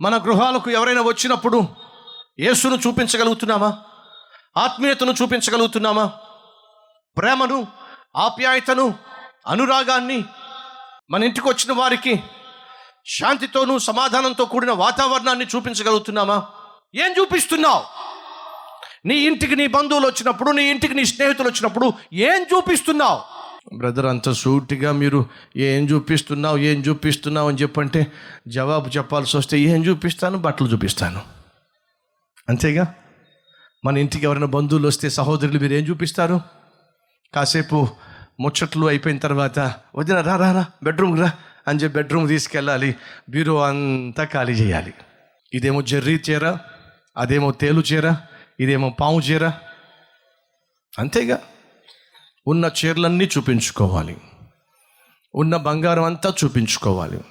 మన గృహాలకు ఎవరైనా వచ్చినప్పుడు యేసును చూపించగలుగుతున్నామా? ఆత్మీయతను చూపించగలుగుతున్నామా? ప్రేమను ఆప్యాయతను అనురాగాన్ని మన ఇంటికి వచ్చిన వారికి శాంతితోనూ సమాధానంతో కూడిన వాతావరణాన్ని చూపించగలుగుతున్నామా? ఏం చూపిస్తున్నావు? నీ ఇంటికి నీ బంధువులు వచ్చినప్పుడు నీ ఇంటికి నీ స్నేహితులు వచ్చినప్పుడు ఏం చూపిస్తున్నావు? బ్రదర్ అంత సూటిగా మీరు ఏం చూపిస్తున్నావు ఏం చూపిస్తున్నావు అని చెప్పంటే జవాబు చెప్పాల్సి వస్తే ఏం చూపిస్తాను బట్టలు చూపిస్తాను. అంతేగా? మన ఇంటికి ఎవరైనా బంధువులు వస్తే సహోదరులు మీరు ఏం చూపిస్తారు? కాసేపు ముచ్చట్లు అయిపోయిన తర్వాత వదిన రా రా రా బెడ్రూమ్ రా అని చెప్పి బెడ్రూమ్ తీసుకెళ్ళాలి. బీరో అంతా ఖాళీ చేయాలి. ఇదేమో జర్రీ చీర అదేమో తేలు చీర ఇదేమో పాము చీర. అంతేగా? ఉన్న చీరలన్నీ చూపించుకోవాలి. ఉన్న బంగారం అంతా చూపించుకోవాలి.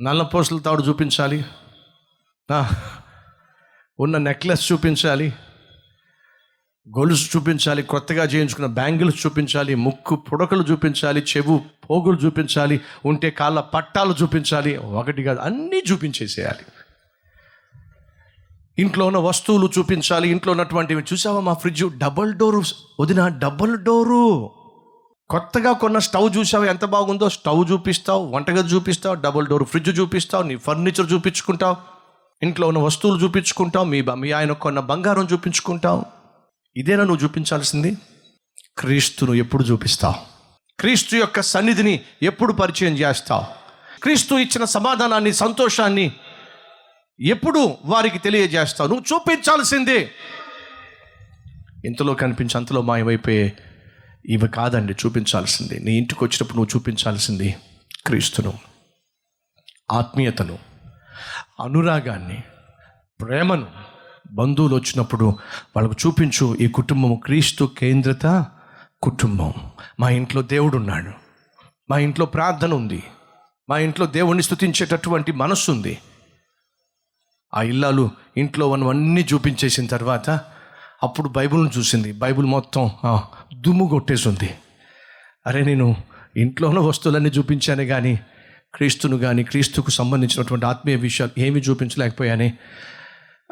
నల్ల తాడు చూపించాలి. ఉన్న నెక్లెస్ చూపించాలి. గొలుసు చూపించాలి. కొత్తగా చేయించుకున్న బ్యాంగిల్స్ చూపించాలి. ముక్కు పుడకలు చూపించాలి. చెవు పోగులు చూపించాలి. ఉంటే కాళ్ళ పట్టాలు చూపించాలి. ఒకటి కాదు అన్నీ చూపించేసేయాలి. ఇంట్లో ఉన్న వస్తువులు చూపించాలి ఇంట్లో ఉన్నటువంటివి. చూసావా మా ఫ్రిడ్జ్? Double door. వదిన డబల్ డోరు. కొత్తగా కొన్న స్టవ్ చూసావు? ఎంత బాగుందో? స్టవ్ చూపిస్తావు వంటగది చూపిస్తావు డబుల్ డోర్ ఫ్రిడ్జ్ చూపిస్తావు నీ ఫర్నిచర్ చూపించుకుంటావు ఇంట్లో ఉన్న వస్తువులు చూపించుకుంటావు మీ మీ ఆయన కొన్న బంగారం చూపించుకుంటావు. ఇదేనా నువ్వు చూపించాల్సింది? క్రీస్తును ఎప్పుడు చూపిస్తావు? క్రీస్తు యొక్క సన్నిధిని ఎప్పుడు పరిచయం చేస్తావు? క్రీస్తు ఇచ్చిన సమాధానాన్ని సంతోషాన్ని ఎప్పుడు వారికి తెలియజేస్తావు నువ్వు చూపించాల్సిందే. ఇంతలో కనిపించి అంతలో మాయమైపోయే ఇవి కాదండి చూపించాల్సింది. నీ ఇంటికి వచ్చినప్పుడు నువ్వు చూపించాల్సింది క్రీస్తును ఆత్మీయతను అనురాగాన్ని ప్రేమను. బంధువులు వచ్చినప్పుడు వాళ్ళకు చూపించు ఈ కుటుంబం క్రీస్తు కేంద్రత కుటుంబం. మా ఇంట్లో దేవుడు ఉన్నాడు. మా ఇంట్లో ప్రార్థన ఉంది. మా ఇంట్లో దేవుణ్ణి స్థుతించేటటువంటి మనస్సు ఉంది. ఆ ఇల్లాలు ఇంట్లో ఉన్నవన్నీ చూపించేసిన తర్వాత అప్పుడు బైబిల్ను చూసింది. బైబిల్ మొత్తం దుమ్ము కొట్టేసింది. అరే నేను ఇంట్లో ఉన్న వస్తువులన్నీ చూపించానే కానీ క్రీస్తును కానీ క్రీస్తుకు సంబంధించినటువంటి ఆత్మీయ విషయాలు ఏమీ చూపించలేకపోయానే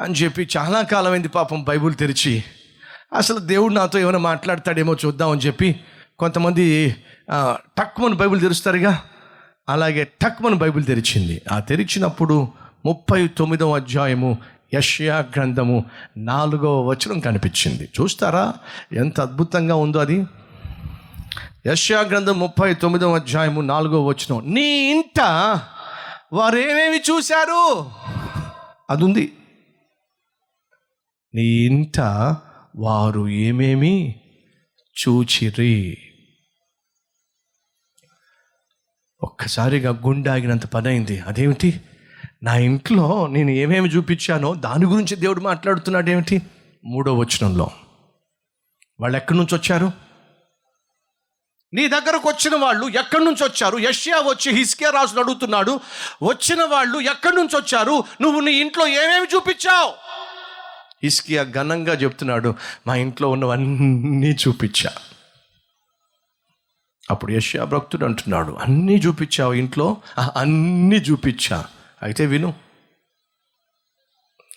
అని చెప్పి చాలా కాలమైంది పాపం బైబిల్ తెరిచి. అసలు దేవుడు నాతో ఏమైనా మాట్లాడతాడేమో చూద్దామని చెప్పి కొంతమంది టక్మన్ బైబిల్ తెరుస్తారుగా? అలాగే టక్మని బైబిల్ తెరిచింది. ఆ తెరిచినప్పుడు ముప్పై తొమ్మిదవ అధ్యాయము యష్యా గ్రంథము నాలుగవ వచనం కనిపించింది. చూస్తారా? ఎంత అద్భుతంగా ఉందో అది. యష్యా గ్రంథం ముప్పై తొమ్మిదవ అధ్యాయము నాలుగవ వచనం. నీ ఇంట వారు ఏమేమి చూశారు? అది ఉంది నీ ఇంట వారు ఏమేమి చూచిరి? ఒక్కసారిగా గుండాగినంత పని అయింది అదేమిటి? నా ఇంట్లో నేను ఏమేమి చూపించానో దాని గురించి దేవుడు మాట్లాడుతున్నాడు ఏమిటి మూడో వచనంలో. వాళ్ళు ఎక్కడి నుంచి వచ్చారు? నీ దగ్గరకు వచ్చిన వాళ్ళు ఎక్కడి నుంచి వచ్చారు? యష్యా వచ్చి హిస్కియా రాజును అడుగుతున్నాడు. వచ్చిన వాళ్ళు ఎక్కడి నుంచి వచ్చారు? నువ్వు నీ ఇంట్లో ఏమేమి చూపించావు? హిస్కియా ఘనంగా చెప్తున్నాడు మా ఇంట్లో ఉన్నవన్నీ చూపించా. అప్పుడు యష్యా భక్తుడు అంటున్నాడు అన్నీ చూపించావు ఇంట్లో? అన్నీ చూపించా. అయితే విను.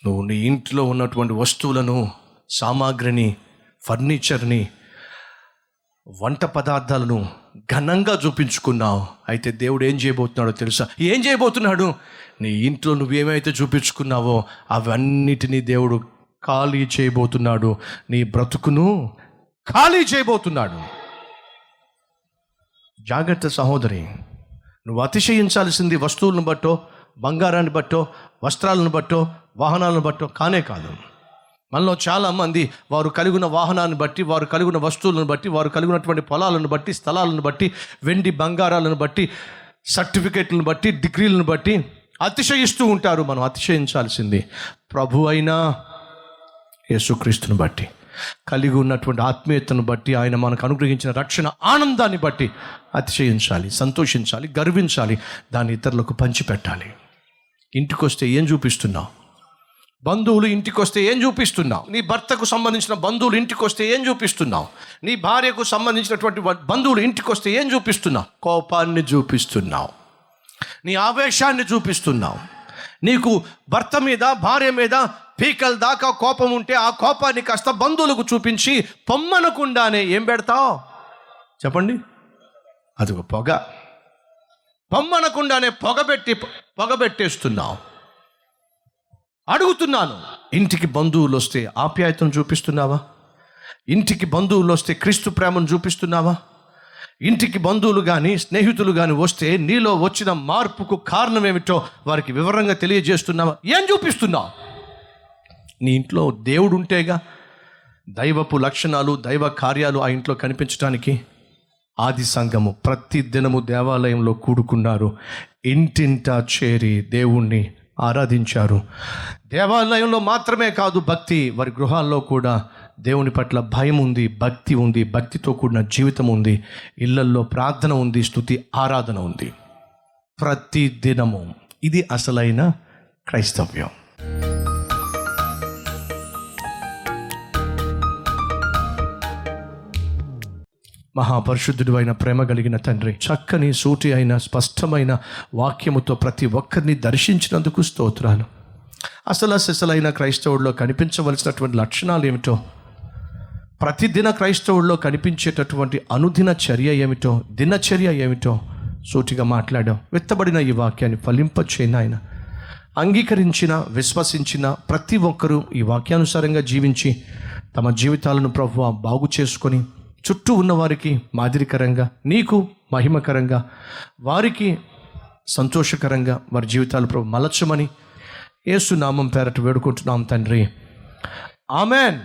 నువ్వు నీ ఇంట్లో ఉన్నటువంటి వస్తువులను సామాగ్రిని ఫర్నిచర్ని వంట పదార్థాలను ఘనంగా చూపించుకున్నావు. అయితే దేవుడు ఏం చేయబోతున్నాడో తెలుసా? ఏం చేయబోతున్నాడు? నీ ఇంట్లో నువ్వేమైతే చూపించుకున్నావో అవన్నిటినీ దేవుడు ఖాళీ చేయబోతున్నాడు. నీ బ్రతుకును ఖాళీ చేయబోతున్నాడు. జాగ్రత్త సహోదరి నువ్వు అతిశయించాల్సింది వస్తువులను బట్టో బంగారాన్ని బట్టో వస్త్రాలను బట్టో వాహనాలను బట్టో కానే కాదు. మనలో చాలామంది వారు కలిగిన వాహనాన్ని బట్టి వారు కలిగిన వస్తువులను బట్టి వారు కలిగినటువంటి పొలాలను బట్టి స్థలాలను బట్టి వెండి బంగారాలను బట్టి సర్టిఫికెట్లను బట్టి డిగ్రీలను బట్టి అతిశయిస్తూ ఉంటారు. మనం అతిశయించాల్సింది ప్రభు అయినా యేసుక్రీస్తుని బట్టి. కలిగి ఉన్నటువంటి ఆత్మీయతను బట్టి ఆయన మనకు అనుగ్రహించిన రక్షణ ఆనందాన్ని బట్టి అతిశయించాలి సంతోషించాలి గర్వించాలి దాన్ని ఇతరులకు పంచిపెట్టాలి. ఇంటికి వస్తే ఏం చూపిస్తున్నావు? బంధువులు ఇంటికి వస్తే ఏం చూపిస్తున్నావు? నీ భర్తకు సంబంధించిన బంధువులు ఇంటికి వస్తే ఏం చూపిస్తున్నావు? నీ భార్యకు సంబంధించినటువంటి బంధువులు ఇంటికి వస్తే ఏం చూపిస్తున్నావు? కోపాన్ని చూపిస్తున్నావు. నీ ఆవేశాన్ని చూపిస్తున్నావు. నీకు భర్త మీద భార్య మీద పీకల దాకా కోపం ఉంటే ఆ కోపాన్ని కాస్త బంధువులకు చూపించి పొమ్మనకుండానే ఏం పెడతావు? చెప్పండి. అది ఒక పొగ పొమ్మనకుండానే పొగబెట్టి పొగబెట్టేస్తున్నావు అడుగుతున్నాను ఇంటికి బంధువులు వస్తే ఆప్యాయతను చూపిస్తున్నావా? ఇంటికి బంధువులు వస్తే క్రీస్తు ప్రేమను చూపిస్తున్నావా? ఇంటికి బంధువులు కానీ స్నేహితులు కానీ వస్తే నీలో వచ్చిన మార్పుకు కారణం ఏమిటో వారికి వివరంగా తెలియజేస్తున్నావా? ఏం చూపిస్తున్నావు? నీ ఇంట్లో దేవుడు ఉంటేగా దైవపు లక్షణాలు దైవ కార్యాలు ఆ ఇంట్లో కనిపించడానికి ఆది సంఘము ప్రతి దినము దేవాలయంలో కూడుకున్నారు. ఇంటింటా చేరి దేవుణ్ణి ఆరాధించారు. దేవాలయంలో మాత్రమే కాదు భక్తి వారి గృహాల్లో కూడా దేవుని పట్ల భయం ఉంది భక్తి ఉంది భక్తితో కూడిన జీవితం ఉంది ఇళ్ళల్లో ప్రార్థన ఉంది స్థుతి ఆరాధన ఉంది. ప్రతి దినము. ఇది అసలైన క్రైస్తవ్యం. మహాపరిశుద్ధుడు అయిన ప్రేమ కలిగిన తండ్రి చక్కని సూటి అయిన స్పష్టమైన వాక్యముతో ప్రతి ఒక్కరిని దర్శించినందుకు స్తోత్రాలు. అసలు సిసలైన క్రైస్తవుల్లో కనిపించవలసినటువంటి లక్షణాలు ఏమిటో ప్రతిదిన క్రైస్తవుల్లో కనిపించేటటువంటి అనుదిన చర్య ఏమిటో దినచర్య ఏమిటో సూటిగా మాట్లాడాం. విత్తబడిన ఈ వాక్యాన్ని ఫలింపచేయను ఆయన అంగీకరించిన విశ్వసించిన ప్రతి ఒక్కరూ ఈ వాక్యానుసారంగా జీవించి తమ జీవితాలను ప్రభు బాగు చేసుకొని చుట్టూ ఉన్నవారికి మాదిరికరంగా నీకు మహిమకరంగా వారికి సంతోషకరంగా వారి జీవితాలు ప్రభు మలచమని ఏసునామం నామం పేరట వేడుకుంటున్నాం తండ్రి. ఆమెన్.